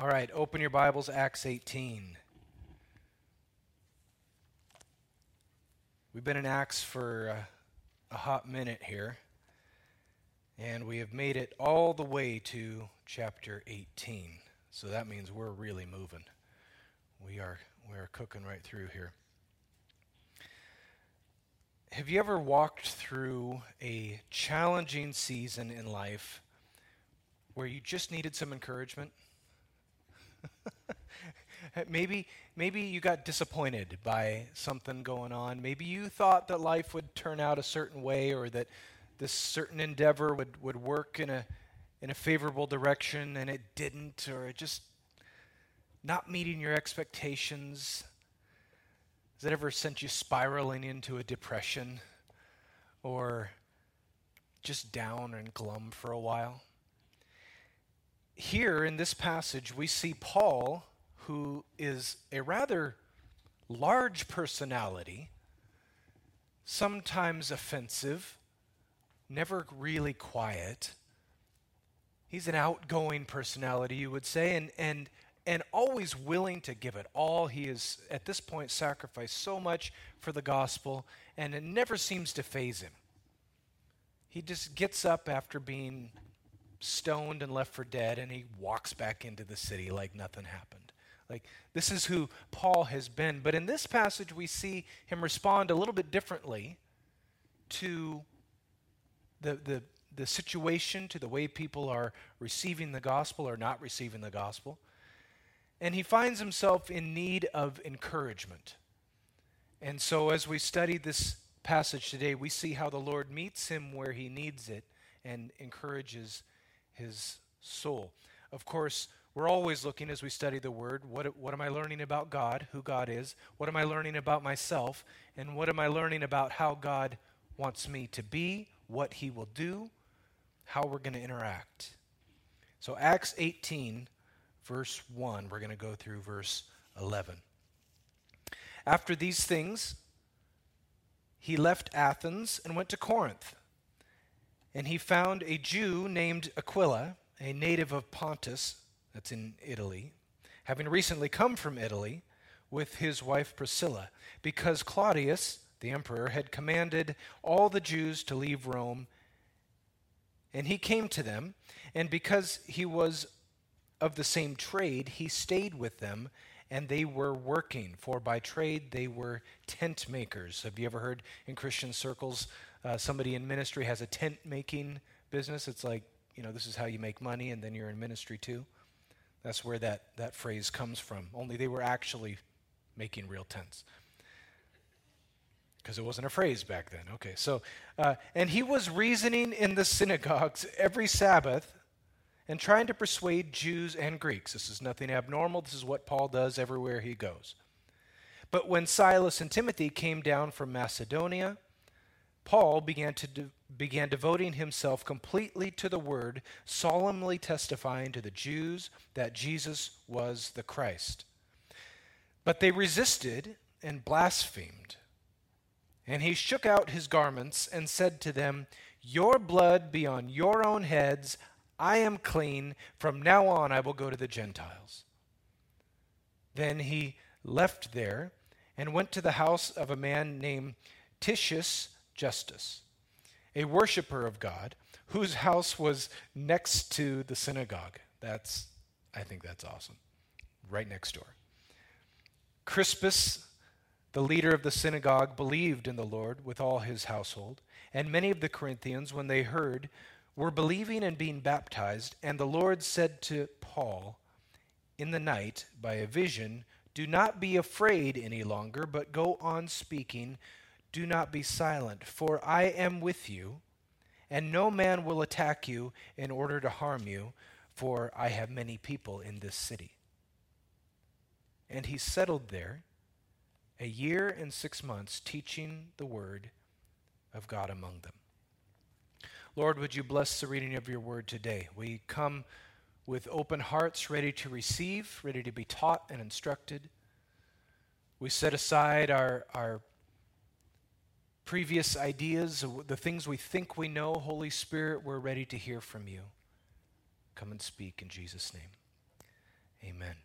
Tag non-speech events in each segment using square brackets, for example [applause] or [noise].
All right, open your Bibles, Acts 18. We've been in Acts for uh, a hot minute here, and we have made it all the way to chapter 18. So that means we're really moving. We are, we are cooking right through here. Have you ever walked through a challenging season in life where you just needed some encouragement? [laughs] maybe maybe you got disappointed by something going on. Maybe you thought that life would turn out a certain way or that this certain endeavor would, would work in a in a favorable direction and it didn't or it just not meeting your expectations. Has that ever sent you spiraling into a depression or just down and glum for a while? Here in this passage, we see Paul, who is a rather large personality, sometimes offensive, never really quiet. He's an outgoing personality, you would say, and, and, and always willing to give it all. He is, at this point, sacrificed so much for the gospel, and it never seems to faze him. He just gets up after being stoned and left for dead, and he walks back into the city like nothing happened. Like, this is who Paul has been. But in this passage, we see him respond a little bit differently to the, the, the situation, to the way people are receiving the gospel or not receiving the gospel. And he finds himself in need of encouragement. And so, as we study this passage today, we see how the Lord meets him where he needs it and encourages his soul. Of course, we're always looking as we study the Word what, what am I learning about God, who God is? What am I learning about myself? And what am I learning about how God wants me to be, what He will do, how we're going to interact? So, Acts 18, verse 1, we're going to go through verse 11. After these things, he left Athens and went to Corinth and he found a Jew named Aquila, a native of Pontus, that's in Italy, having recently come from Italy with his wife Priscilla, because Claudius, the emperor, had commanded all the Jews to leave Rome. And he came to them, and because he was of the same trade, he stayed with them, and they were working, for by trade they were tent makers. Have you ever heard in Christian circles uh, somebody in ministry has a tent making business, it's like, you know, this is how you make money and then you're in ministry too. That's where that, that phrase comes from. Only they were actually making real tents. Because it wasn't a phrase back then. Okay, so, uh, and he was reasoning in the synagogues every Sabbath and trying to persuade Jews and Greeks. This is nothing abnormal. This is what Paul does everywhere he goes. But when Silas and Timothy came down from Macedonia, Paul began, to de- began devoting himself completely to the word, solemnly testifying to the Jews that Jesus was the Christ. But they resisted and blasphemed. And he shook out his garments and said to them, Your blood be on your own heads. I am clean. From now on, I will go to the Gentiles. Then he left there and went to the house of a man named Titius Justus, a worshiper of God, whose house was next to the synagogue. That's, I think that's awesome. Right next door. Crispus, the leader of the synagogue, believed in the Lord with all his household, and many of the Corinthians, when they heard, were believing and being baptized. And the Lord said to Paul in the night by a vision, Do not be afraid any longer, but go on speaking do not be silent, for I am with you, and no man will attack you in order to harm you, for I have many people in this city. And he settled there a year and six months, teaching the word of God among them. Lord, would you bless the reading of your word today? We come with open hearts, ready to receive, ready to be taught and instructed. We set aside our, our previous ideas, the things we think we know, Holy Spirit, we're ready to hear from you. Come and speak in Jesus' name. Amen.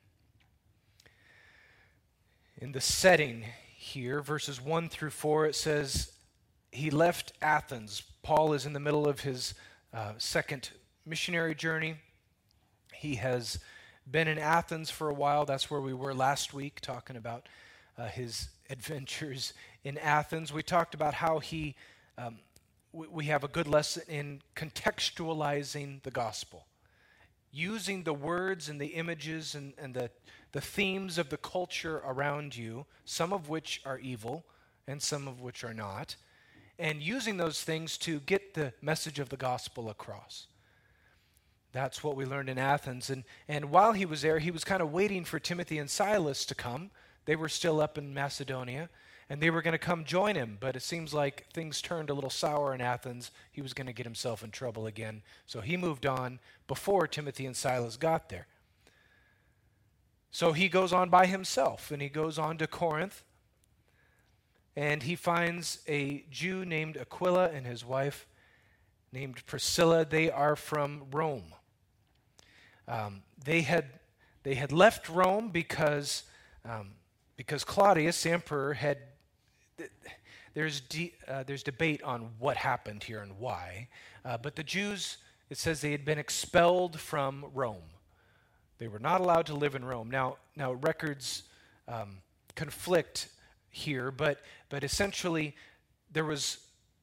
In the setting here, verses 1 through 4, it says, He left Athens. Paul is in the middle of his uh, second missionary journey. He has been in Athens for a while. That's where we were last week, talking about uh, his adventures in Athens. We talked about how he, um, we, we have a good lesson in contextualizing the gospel, using the words and the images and, and the, the themes of the culture around you, some of which are evil and some of which are not, and using those things to get the message of the gospel across. That's what we learned in Athens. And, and while he was there, he was kind of waiting for Timothy and Silas to come. They were still up in Macedonia, and they were going to come join him. But it seems like things turned a little sour in Athens. He was going to get himself in trouble again. So he moved on before Timothy and Silas got there. So he goes on by himself, and he goes on to Corinth. And he finds a Jew named Aquila and his wife named Priscilla. They are from Rome. Um, they, had, they had left Rome because, um, because Claudius, the emperor, had. There's, de, uh, there's debate on what happened here and why, uh, but the Jews, it says they had been expelled from Rome. They were not allowed to live in Rome. Now, now records um, conflict here, but, but essentially there was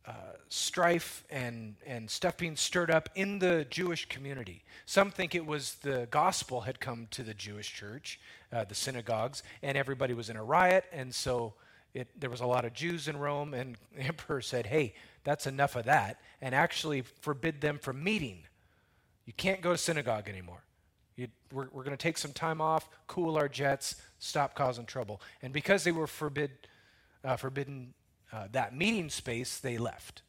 uh, strife and, and stuff being stirred up in the Jewish community. Some think it was the gospel had come to the Jewish church, uh, the synagogues, and everybody was in a riot, and so it, there was a lot of Jews in Rome, and the [laughs] emperor said, hey, that's enough of that, and actually forbid them from meeting. You can't go to synagogue anymore. You, we're, we're going to take some time off, cool our jets, stop causing trouble. And because they were forbid, uh, forbidden uh, that meeting space, they left.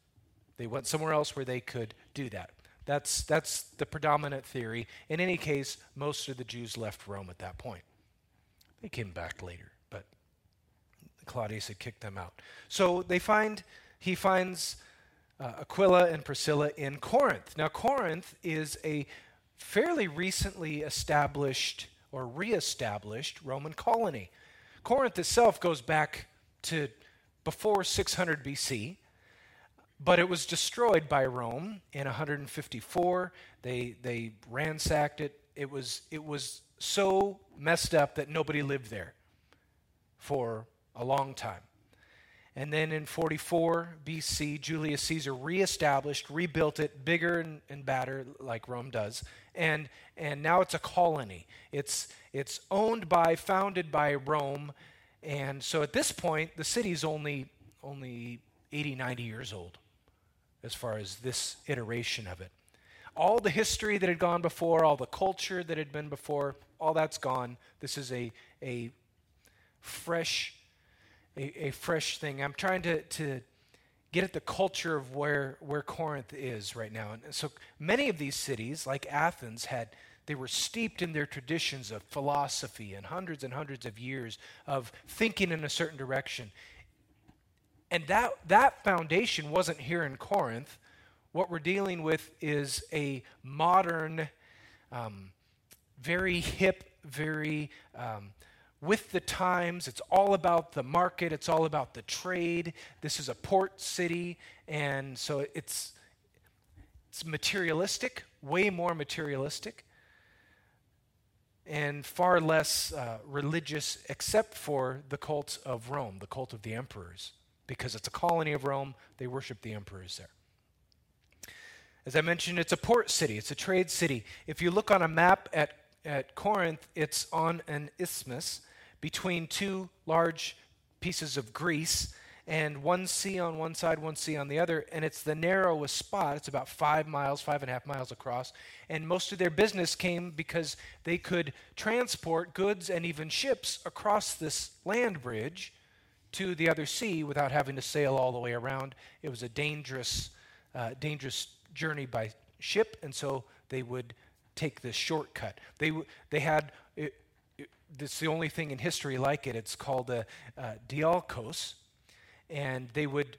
They went somewhere else where they could do that. That's, that's the predominant theory. In any case, most of the Jews left Rome at that point. They came back later, but Claudius had kicked them out. So they find, he finds uh, Aquila and Priscilla in Corinth. Now, Corinth is a fairly recently established or reestablished Roman colony. Corinth itself goes back to before 600 BC, but it was destroyed by Rome in 154. They, they ransacked it. It was, it was so messed up that nobody lived there for a long time. And then in 44 BC, Julius Caesar reestablished, rebuilt it bigger and, and badder, like Rome does. And, and now it's a colony. It's, it's owned by, founded by Rome, and so at this point, the city's only, only 80, 90 years old as far as this iteration of it. All the history that had gone before, all the culture that had been before, all that's gone. This is a, a fresh a, a fresh thing. I'm trying to, to get at the culture of where, where Corinth is right now. And so many of these cities, like Athens, had they were steeped in their traditions of philosophy and hundreds and hundreds of years of thinking in a certain direction. And that, that foundation wasn't here in Corinth. What we're dealing with is a modern, um, very hip, very um, with the times. It's all about the market, it's all about the trade. This is a port city, and so it's, it's materialistic, way more materialistic and far less uh, religious, except for the cult of Rome, the cult of the emperors. Because it's a colony of Rome, they worship the emperors there. As I mentioned, it's a port city, it's a trade city. If you look on a map at, at Corinth, it's on an isthmus between two large pieces of Greece and one sea on one side, one sea on the other, and it's the narrowest spot. It's about five miles, five and a half miles across. And most of their business came because they could transport goods and even ships across this land bridge to the other sea without having to sail all the way around. It was a dangerous, uh, dangerous journey by ship, and so they would take this shortcut. They, they had, it, it, it's the only thing in history like it. It's called a, a diolkos, and they would,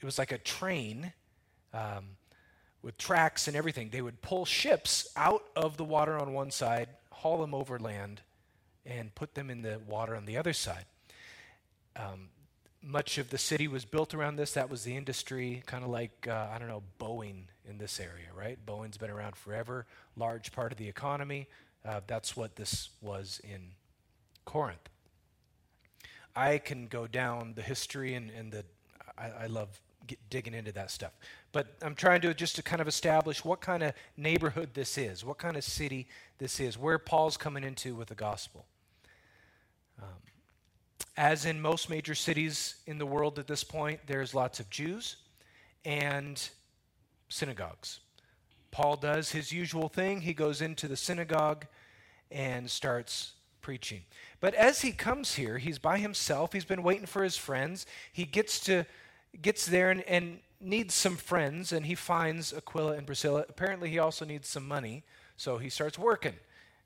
it was like a train um, with tracks and everything. They would pull ships out of the water on one side, haul them overland, and put them in the water on the other side. um, much of the city was built around this. That was the industry, kind of like, uh, I don't know, Boeing in this area, right? Boeing's been around forever, large part of the economy. Uh, that's what this was in Corinth. I can go down the history and, and the, I, I love digging into that stuff. But I'm trying to just to kind of establish what kind of neighborhood this is, what kind of city this is, where Paul's coming into with the gospel. Um, as in most major cities in the world at this point, there's lots of Jews and synagogues. Paul does his usual thing. He goes into the synagogue and starts preaching. But as he comes here, he's by himself. He's been waiting for his friends. He gets to gets there and, and needs some friends, and he finds Aquila and Priscilla. Apparently, he also needs some money, so he starts working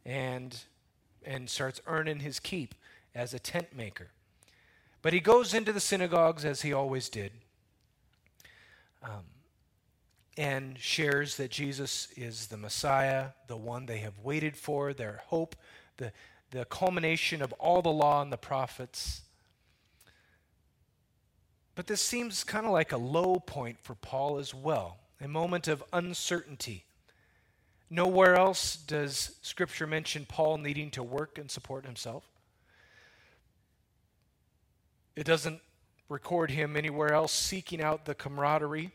and and starts earning his keep as a tent maker. But he goes into the synagogues as he always did um, and shares that Jesus is the Messiah, the one they have waited for, their hope, the, the culmination of all the law and the prophets. But this seems kind of like a low point for Paul as well, a moment of uncertainty. Nowhere else does Scripture mention Paul needing to work and support himself. It doesn't record him anywhere else seeking out the camaraderie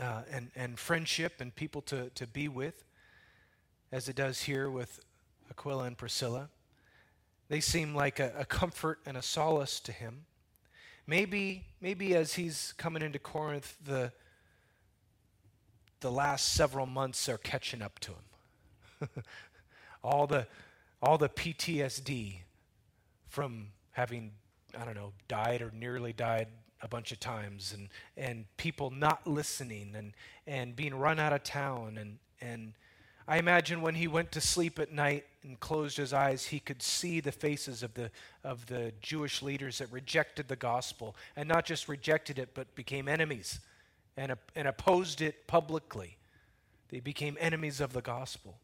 uh, and, and friendship and people to, to be with, as it does here with Aquila and Priscilla. They seem like a, a comfort and a solace to him. Maybe, maybe as he's coming into Corinth, the, the last several months are catching up to him. [laughs] all, the, all the PTSD from having I don't know, died or nearly died a bunch of times and, and people not listening and, and being run out of town. And, and I imagine when he went to sleep at night and closed his eyes, he could see the faces of the, of the Jewish leaders that rejected the gospel and not just rejected it, but became enemies and, and opposed it publicly. They became enemies of the gospel.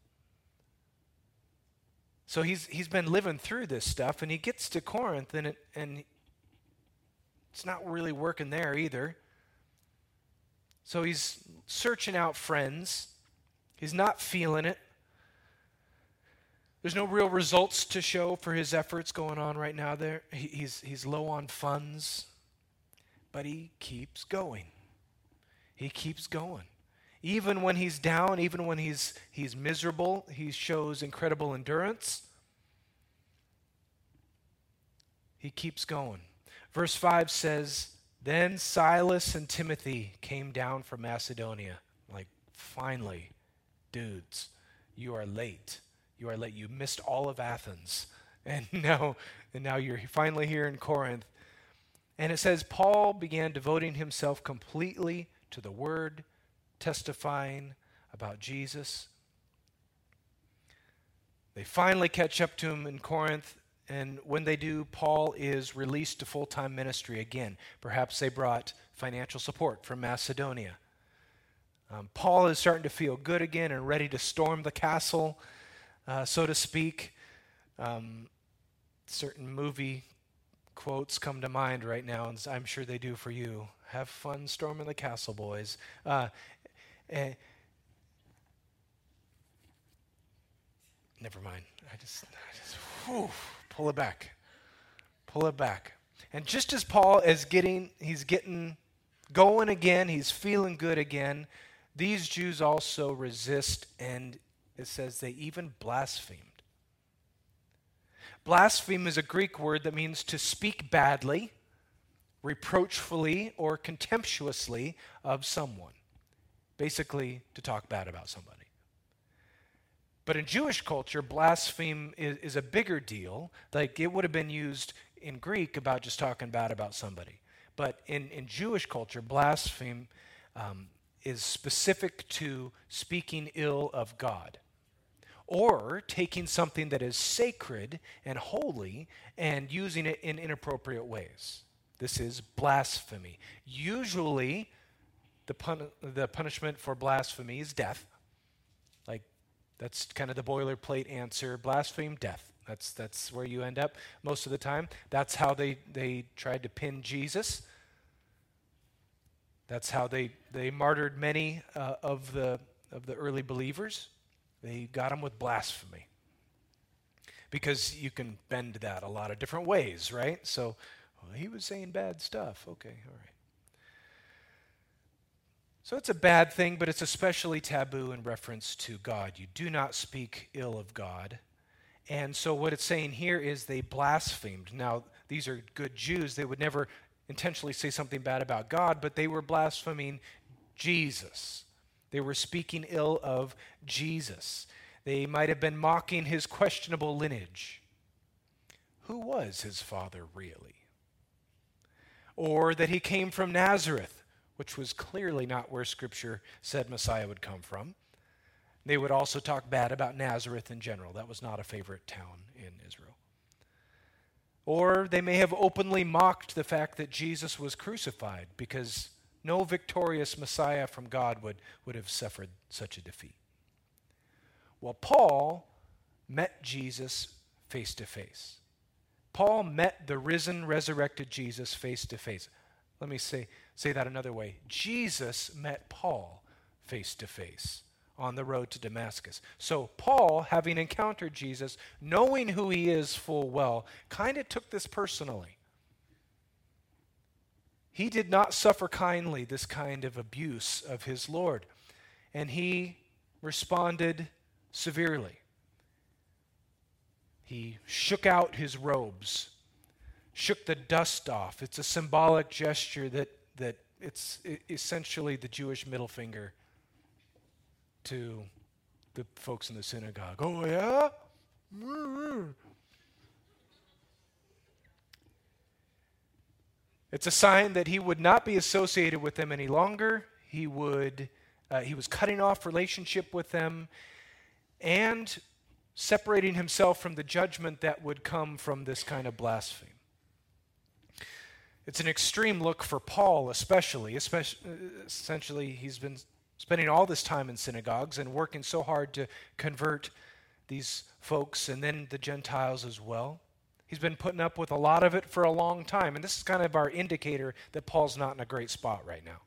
So he's, he's been living through this stuff, and he gets to Corinth, and, it, and it's not really working there either. So he's searching out friends. He's not feeling it. There's no real results to show for his efforts going on right now there. He's, he's low on funds, but he keeps going. He keeps going. Even when he's down, even when he's, he's miserable, he shows incredible endurance. He keeps going. Verse 5 says, Then Silas and Timothy came down from Macedonia. Like, finally, dudes, you are late. You are late. You missed all of Athens. [laughs] And now, and now you're finally here in Corinth. And it says, Paul began devoting himself completely to the word testifying about Jesus. They finally catch up to him in Corinth, and when they do, Paul is released to full time ministry again. Perhaps they brought financial support from Macedonia. Um, Paul is starting to feel good again and ready to storm the castle, uh, so to speak. Um, certain movie quotes come to mind right now, and I'm sure they do for you. Have fun storming the castle, boys. Uh, and never mind. I just, I just whew, pull it back. Pull it back. And just as Paul is getting, he's getting going again, he's feeling good again, these Jews also resist, and it says they even blasphemed. Blaspheme is a Greek word that means to speak badly, reproachfully, or contemptuously of someone basically to talk bad about somebody. But in Jewish culture, blaspheme is, is, a bigger deal. Like it would have been used in Greek about just talking bad about somebody. But in, in Jewish culture, blaspheme um, is specific to speaking ill of God or taking something that is sacred and holy and using it in inappropriate ways. This is blasphemy. Usually, the, pun- the punishment for blasphemy is death. Like, that's kind of the boilerplate answer blaspheme, death. That's, that's where you end up most of the time. That's how they, they tried to pin Jesus. That's how they, they martyred many uh, of, the, of the early believers. They got him with blasphemy. Because you can bend that a lot of different ways, right? So well, he was saying bad stuff. Okay, all right. So it's a bad thing, but it's especially taboo in reference to God. You do not speak ill of God. And so what it's saying here is they blasphemed. Now, these are good Jews. They would never intentionally say something bad about God, but they were blaspheming Jesus. They were speaking ill of Jesus. They might have been mocking his questionable lineage. Who was his father really? Or that he came from Nazareth which was clearly not where Scripture said Messiah would come from. They would also talk bad about Nazareth in general. That was not a favorite town in Israel. Or they may have openly mocked the fact that Jesus was crucified because no victorious Messiah from God would, would have suffered such a defeat. Well, Paul met Jesus face to face. Paul met the risen, resurrected Jesus face to face. Let me say, say that another way. Jesus met Paul face to face on the road to Damascus. So, Paul, having encountered Jesus, knowing who he is full well, kind of took this personally. He did not suffer kindly this kind of abuse of his Lord, and he responded severely. He shook out his robes shook the dust off. It's a symbolic gesture that, that it's essentially the Jewish middle finger to the folks in the synagogue. Oh, yeah? Mm-hmm. It's a sign that he would not be associated with them any longer. He would uh, he was cutting off relationship with them and separating himself from the judgment that would come from this kind of blasphemy. It's an extreme look for Paul, especially. especially. Essentially, he's been spending all this time in synagogues and working so hard to convert these folks and then the Gentiles as well. He's been putting up with a lot of it for a long time. And this is kind of our indicator that Paul's not in a great spot right now.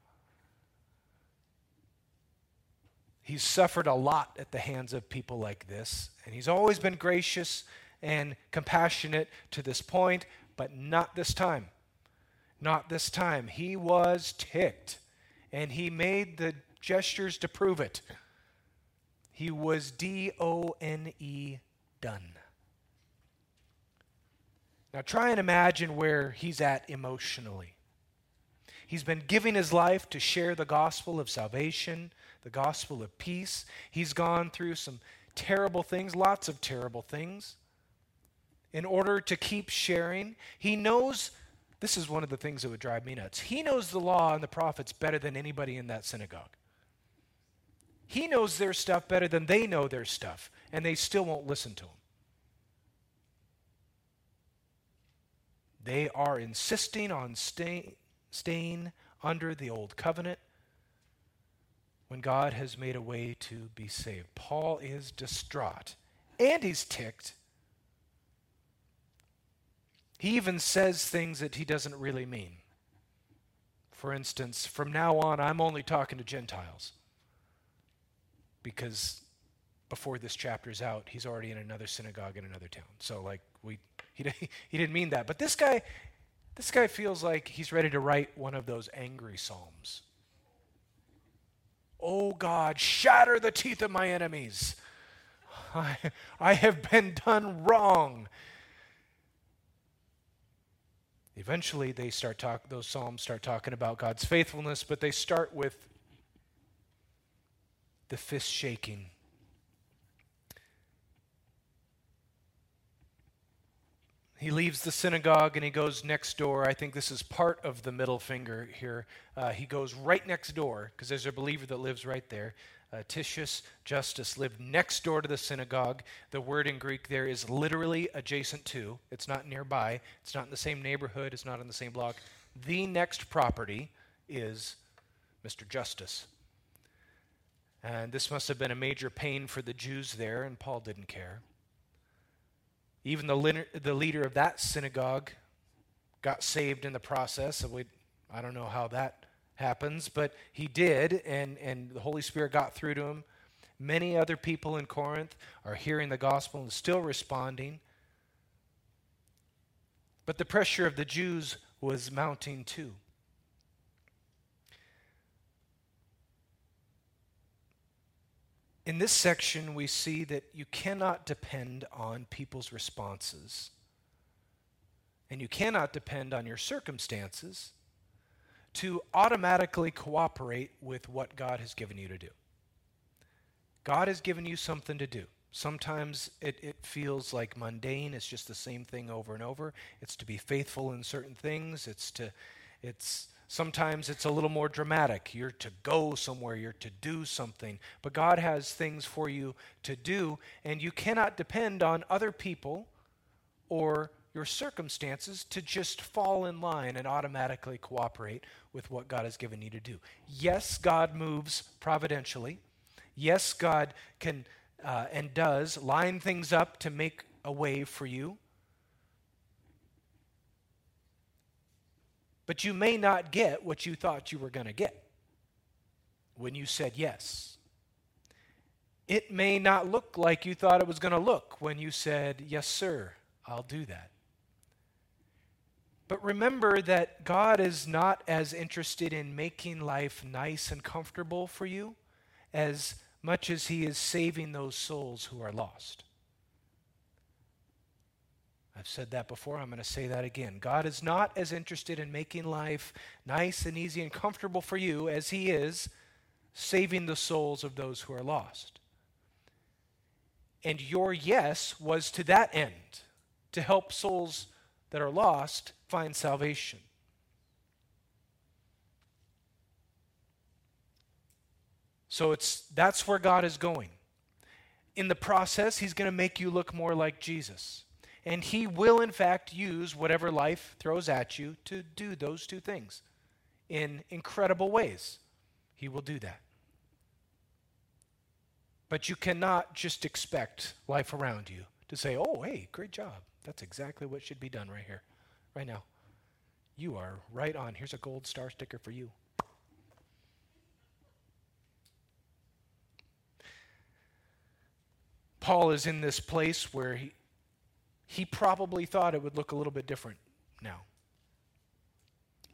He's suffered a lot at the hands of people like this, and he's always been gracious and compassionate to this point, but not this time. Not this time. He was ticked, and he made the gestures to prove it. He was D O N E done. Now try and imagine where he's at emotionally. He's been giving his life to share the gospel of salvation, the gospel of peace. He's gone through some terrible things, lots of terrible things. In order to keep sharing, he knows this is one of the things that would drive me nuts. He knows the law and the prophets better than anybody in that synagogue. He knows their stuff better than they know their stuff, and they still won't listen to him. They are insisting on stay, staying under the old covenant when God has made a way to be saved. Paul is distraught and he's ticked he even says things that he doesn't really mean. For instance, from now on, I'm only talking to Gentiles. Because before this chapter's out, he's already in another synagogue in another town. So, like, we, [laughs] he, didn't mean that. But this guy, this guy feels like he's ready to write one of those angry psalms. Oh God, shatter the teeth of my enemies. [laughs] I, I have been done wrong. Eventually, they start talk, those psalms start talking about God's faithfulness, but they start with the fist shaking. He leaves the synagogue and he goes next door. I think this is part of the middle finger here. Uh, he goes right next door because there's a believer that lives right there uh, Titius Justus lived next door to the synagogue. The word in Greek there is literally adjacent to. It's not nearby. It's not in the same neighborhood. It's not in the same block. The next property is Mr. Justus. And this must have been a major pain for the Jews there, and Paul didn't care. Even the, the leader of that synagogue got saved in the process. We, I don't know how that happens, but he did, and, and the Holy Spirit got through to him. Many other people in Corinth are hearing the gospel and still responding. But the pressure of the Jews was mounting too. In this section, we see that you cannot depend on people's responses. And you cannot depend on your circumstances to automatically cooperate with what God has given you to do. God has given you something to do. Sometimes it, it feels like mundane. It's just the same thing over and over. It's to be faithful in certain things. It's to, it's sometimes it's a little more dramatic. You're to go somewhere. You're to do something. But God has things for you to do, and you cannot depend on other people or your circumstances to just fall in line and automatically cooperate with what God has given you to do. Yes, God moves providentially. Yes, God can uh, and does line things up to make a way for you. But you may not get what you thought you were going to get when you said yes. It may not look like you thought it was going to look when you said, Yes, sir, I'll do that. But remember that God is not as interested in making life nice and comfortable for you as much as he is saving those souls who are lost. I've said that before, I'm going to say that again. God is not as interested in making life nice and easy and comfortable for you as he is saving the souls of those who are lost. And your yes was to that end, to help souls that are lost find salvation. So it's that's where God is going. In the process, he's going to make you look more like Jesus. And he will in fact use whatever life throws at you to do those two things in incredible ways. He will do that. But you cannot just expect life around you to say, "Oh, hey, great job. That's exactly what should be done right here, right now." You are right on. Here's a gold star sticker for you. Paul is in this place where he, he probably thought it would look a little bit different now.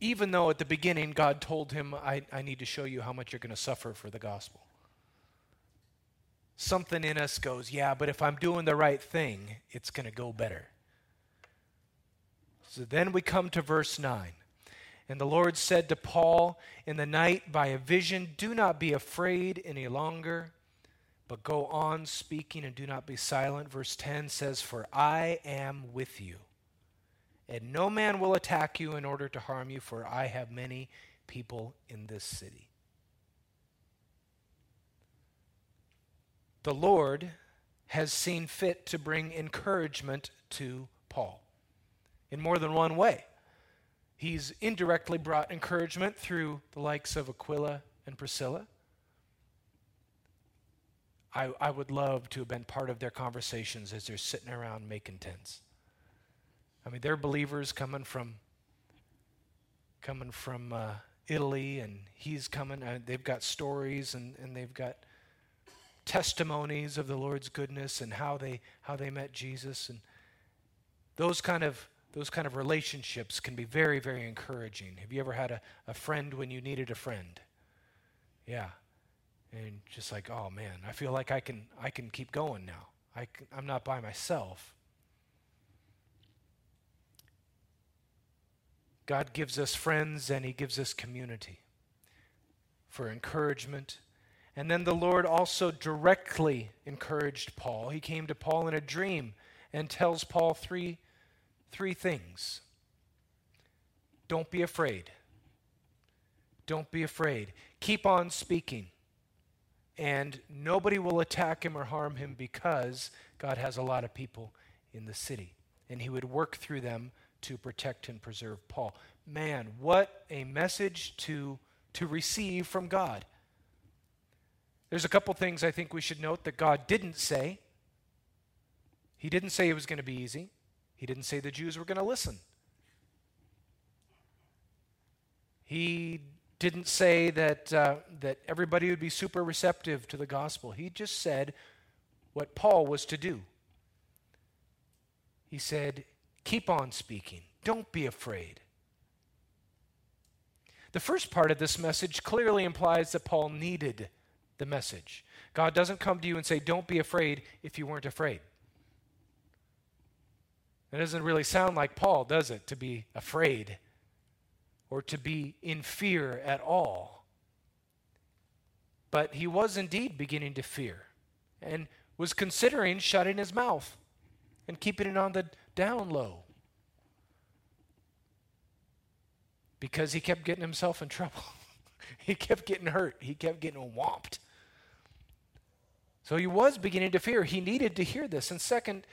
Even though at the beginning God told him, I, I need to show you how much you're going to suffer for the gospel. Something in us goes, yeah, but if I'm doing the right thing, it's going to go better. So then we come to verse 9. And the Lord said to Paul in the night by a vision, Do not be afraid any longer but go on speaking and do not be silent. Verse 10 says, For I am with you, and no man will attack you in order to harm you, for I have many people in this city. The Lord has seen fit to bring encouragement to Paul in more than one way. He's indirectly brought encouragement through the likes of Aquila and Priscilla. I, I would love to have been part of their conversations as they're sitting around making tents. I mean, they're believers coming from coming from uh, Italy, and he's coming. Uh, they've got stories, and, and they've got testimonies of the Lord's goodness and how they how they met Jesus, and those kind of those kind of relationships can be very very encouraging. Have you ever had a, a friend when you needed a friend? Yeah, and just like oh man i feel like i can i can keep going now. I can, i'm not by myself. God gives us friends and he gives us community for encouragement. And then the lord also directly encouraged paul. He came to paul in a dream and tells paul three three things. Don't be afraid. Don't be afraid. Keep on speaking and nobody will attack him or harm him because God has a lot of people in the city. And he would work through them to protect and preserve Paul. Man, what a message to, to receive from God. There's a couple things I think we should note that God didn't say. He didn't say it was going to be easy. He didn't say the Jews were going to listen. He didn't say that, uh, that everybody would be super receptive to the gospel. He just said what Paul was to do. He said, Keep on speaking, don't be afraid. The first part of this message clearly implies that Paul needed the message. God doesn't come to you and say, Don't be afraid if you weren't afraid. It doesn't really sound like Paul, does it, to be afraid or to be in fear at all. But he was indeed beginning to fear and was considering shutting his mouth and keeping it on the down low because he kept getting himself in trouble. [laughs] he kept getting hurt, he kept getting whomped. So he was beginning to fear. He needed to hear this. And second,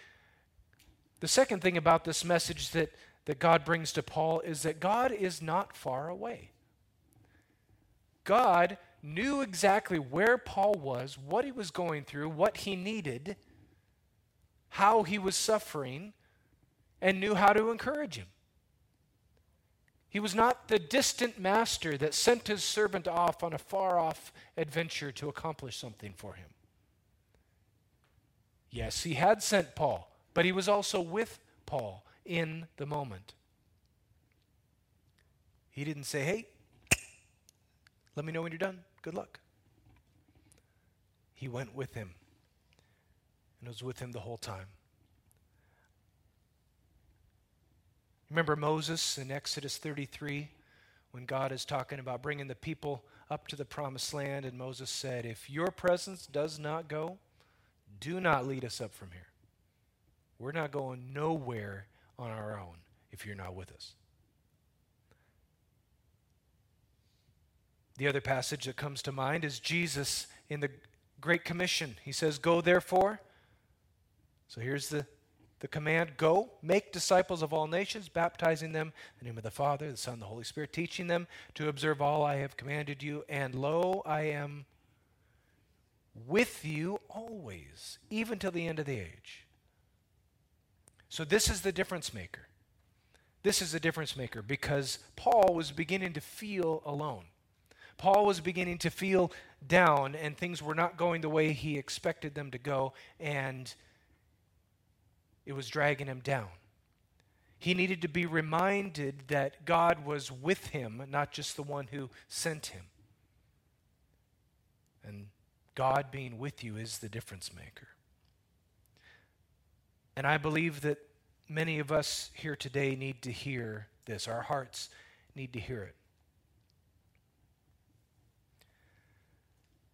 the second thing about this message that, that God brings to Paul is that God is not far away. God knew exactly where Paul was, what he was going through, what he needed, how he was suffering, and knew how to encourage him. He was not the distant master that sent his servant off on a far off adventure to accomplish something for him. Yes, he had sent Paul, but he was also with Paul in the moment. He didn't say, hey, let me know when you're done. Good luck. He went with him and was with him the whole time. Remember Moses in Exodus 33 when God is talking about bringing the people up to the promised land, and Moses said, If your presence does not go, do not lead us up from here. We're not going nowhere on our own if you're not with us. The other passage that comes to mind is Jesus in the Great Commission. He says, Go therefore. So here's the, the command Go, make disciples of all nations, baptizing them in the name of the Father, the Son, the Holy Spirit, teaching them to observe all I have commanded you. And lo, I am with you always, even till the end of the age. So, this is the difference maker. This is the difference maker because Paul was beginning to feel alone. Paul was beginning to feel down, and things were not going the way he expected them to go, and it was dragging him down. He needed to be reminded that God was with him, not just the one who sent him. And God being with you is the difference maker. And I believe that many of us here today need to hear this. Our hearts need to hear it.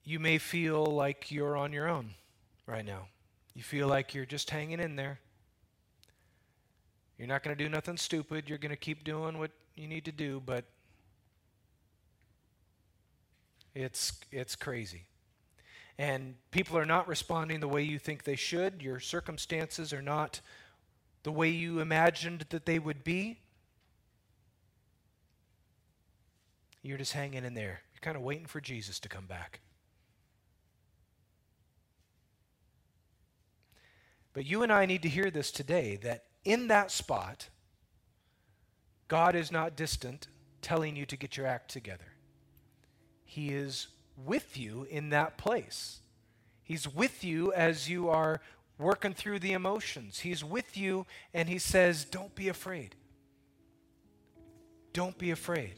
You may feel like you're on your own right now. You feel like you're just hanging in there. You're not going to do nothing stupid. You're going to keep doing what you need to do, but it's it's crazy and people are not responding the way you think they should, your circumstances are not the way you imagined that they would be, you're just hanging in there. You're kind of waiting for Jesus to come back. But you and I need to hear this today that in that spot, God is not distant telling you to get your act together. He is with you in that place. He's with you as you are working through the emotions. He's with you and He says, Don't be afraid. Don't be afraid,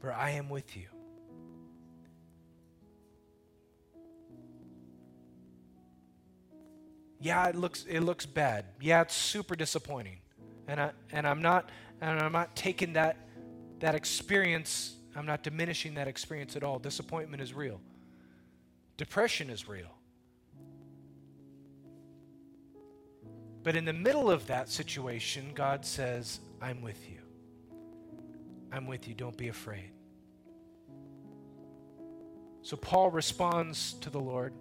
for I am with you. Yeah, it looks it looks bad. Yeah, it's super disappointing. And I and I'm not and I'm not taking that that experience I'm not diminishing that experience at all. Disappointment is real, depression is real. But in the middle of that situation, God says, I'm with you. I'm with you. Don't be afraid. So Paul responds to the Lord.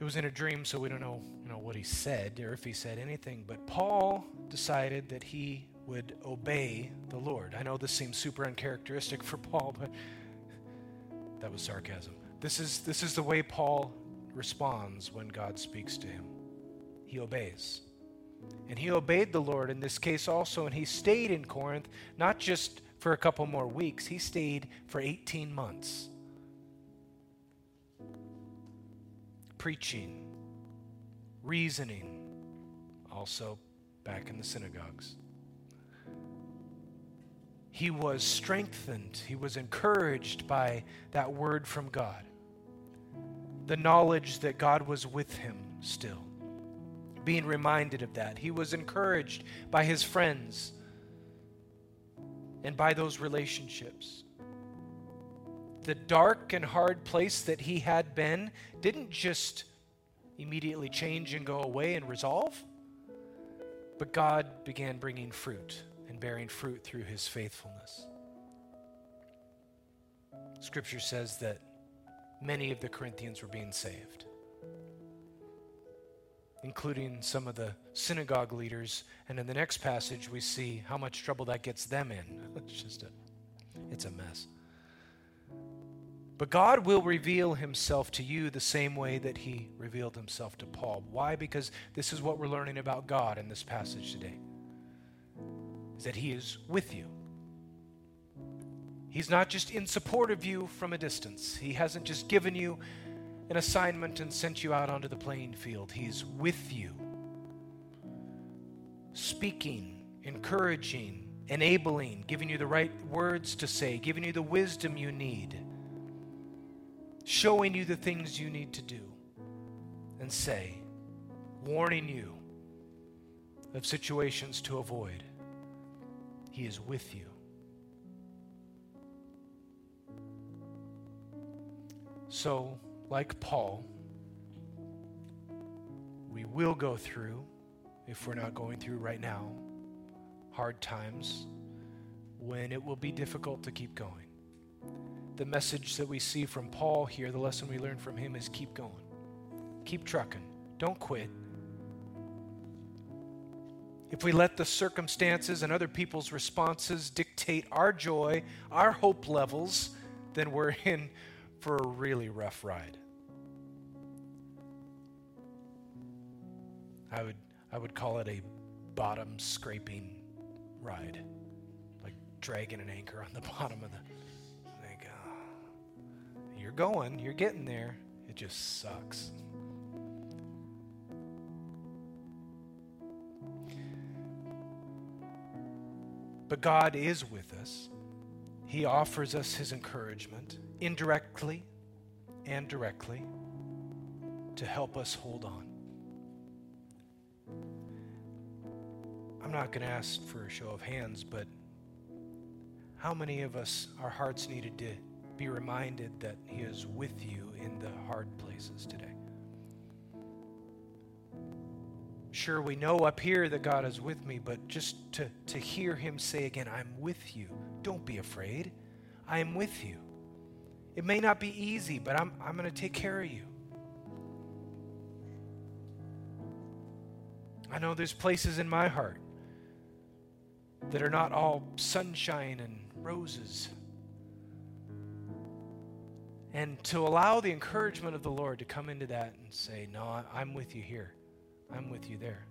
It was in a dream, so we don't know, you know what he said or if he said anything. But Paul decided that he would obey the Lord. I know this seems super uncharacteristic for Paul, but that was sarcasm. This is, this is the way Paul responds when God speaks to him. He obeys. And he obeyed the Lord in this case also, and he stayed in Corinth not just for a couple more weeks, he stayed for 18 months. Preaching, reasoning, also back in the synagogues. He was strengthened, he was encouraged by that word from God. The knowledge that God was with him still being reminded of that. He was encouraged by his friends and by those relationships. The dark and hard place that he had been didn't just immediately change and go away and resolve, but God began bringing fruit and bearing fruit through his faithfulness. Scripture says that many of the Corinthians were being saved including some of the synagogue leaders. And in the next passage, we see how much trouble that gets them in. [laughs] It's just a, it's a mess. But God will reveal himself to you the same way that he revealed himself to Paul. Why? Because this is what we're learning about God in this passage today. Is that he is with you. He's not just in support of you from a distance. He hasn't just given you an assignment and sent you out onto the playing field. He's with you, speaking, encouraging, enabling, giving you the right words to say, giving you the wisdom you need, showing you the things you need to do and say, warning you of situations to avoid. He is with you. So, like Paul, we will go through, if we're not going through right now, hard times when it will be difficult to keep going. The message that we see from Paul here, the lesson we learn from him is keep going, keep trucking, don't quit. If we let the circumstances and other people's responses dictate our joy, our hope levels, then we're [laughs] in for a really rough ride. I would, I would call it a bottom scraping ride, like dragging an anchor on the [laughs] bottom of the. Like, uh, you're going, you're getting there. It just sucks. But God is with us. He offers us His encouragement indirectly and directly to help us hold on. I'm not going to ask for a show of hands, but how many of us, our hearts needed to be reminded that He is with you in the hard places today? Sure, we know up here that God is with me, but just to, to hear Him say again, I'm with you. Don't be afraid. I am with you. It may not be easy, but I'm, I'm going to take care of you. I know there's places in my heart that are not all sunshine and roses. And to allow the encouragement of the Lord to come into that and say, No, I'm with you here. I'm with you there.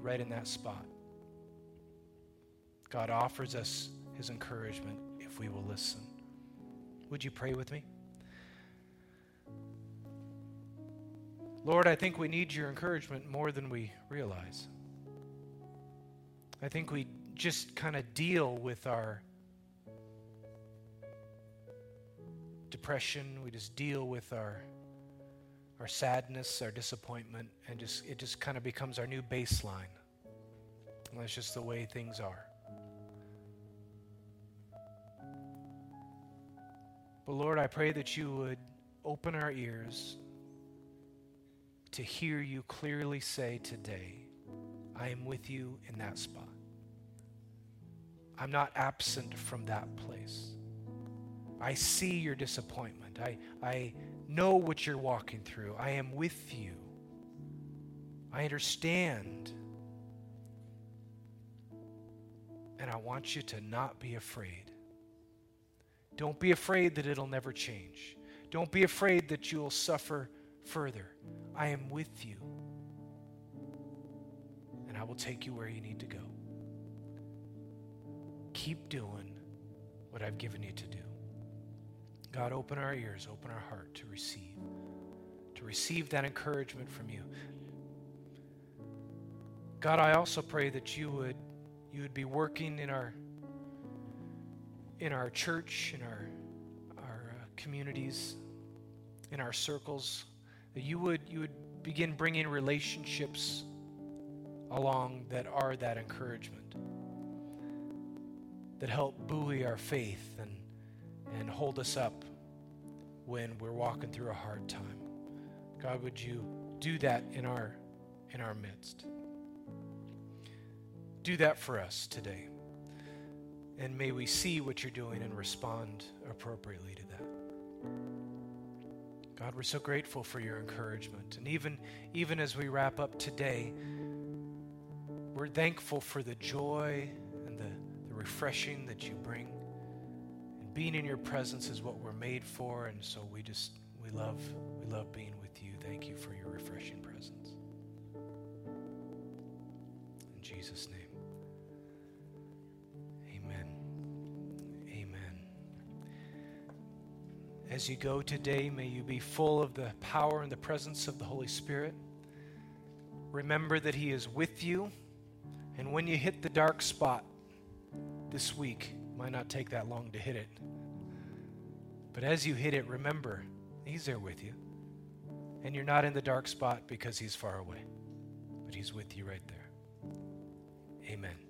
Right in that spot. God offers us his encouragement if we will listen. Would you pray with me? Lord, I think we need your encouragement more than we realize. I think we just kind of deal with our depression, we just deal with our our sadness, our disappointment, and just it just kind of becomes our new baseline. And that's just the way things are. But Lord, I pray that you would open our ears to hear you clearly say today, I am with you in that spot. I'm not absent from that place. I see your disappointment. I, I know what you're walking through. I am with you. I understand. And I want you to not be afraid. Don't be afraid that it'll never change. Don't be afraid that you'll suffer further. I am with you. And I will take you where you need to go. Keep doing what I've given you to do. God, open our ears, open our heart to receive, to receive that encouragement from you. God, I also pray that you would you would be working in our in our church, in our our uh, communities, in our circles, that you would you would begin bringing relationships along that are that encouragement, that help buoy our faith and and hold us up when we're walking through a hard time. God, would you do that in our in our midst? Do that for us today. And may we see what you're doing and respond appropriately to that. God, we're so grateful for your encouragement. And even, even as we wrap up today, we're thankful for the joy and the, the refreshing that you bring. Being in your presence is what we're made for, and so we just we love we love being with you. Thank you for your refreshing presence. In Jesus' name. Amen. Amen. As you go today, may you be full of the power and the presence of the Holy Spirit. Remember that He is with you. And when you hit the dark spot this week, might not take that long to hit it. But as you hit it, remember, He's there with you. And you're not in the dark spot because He's far away, but He's with you right there. Amen.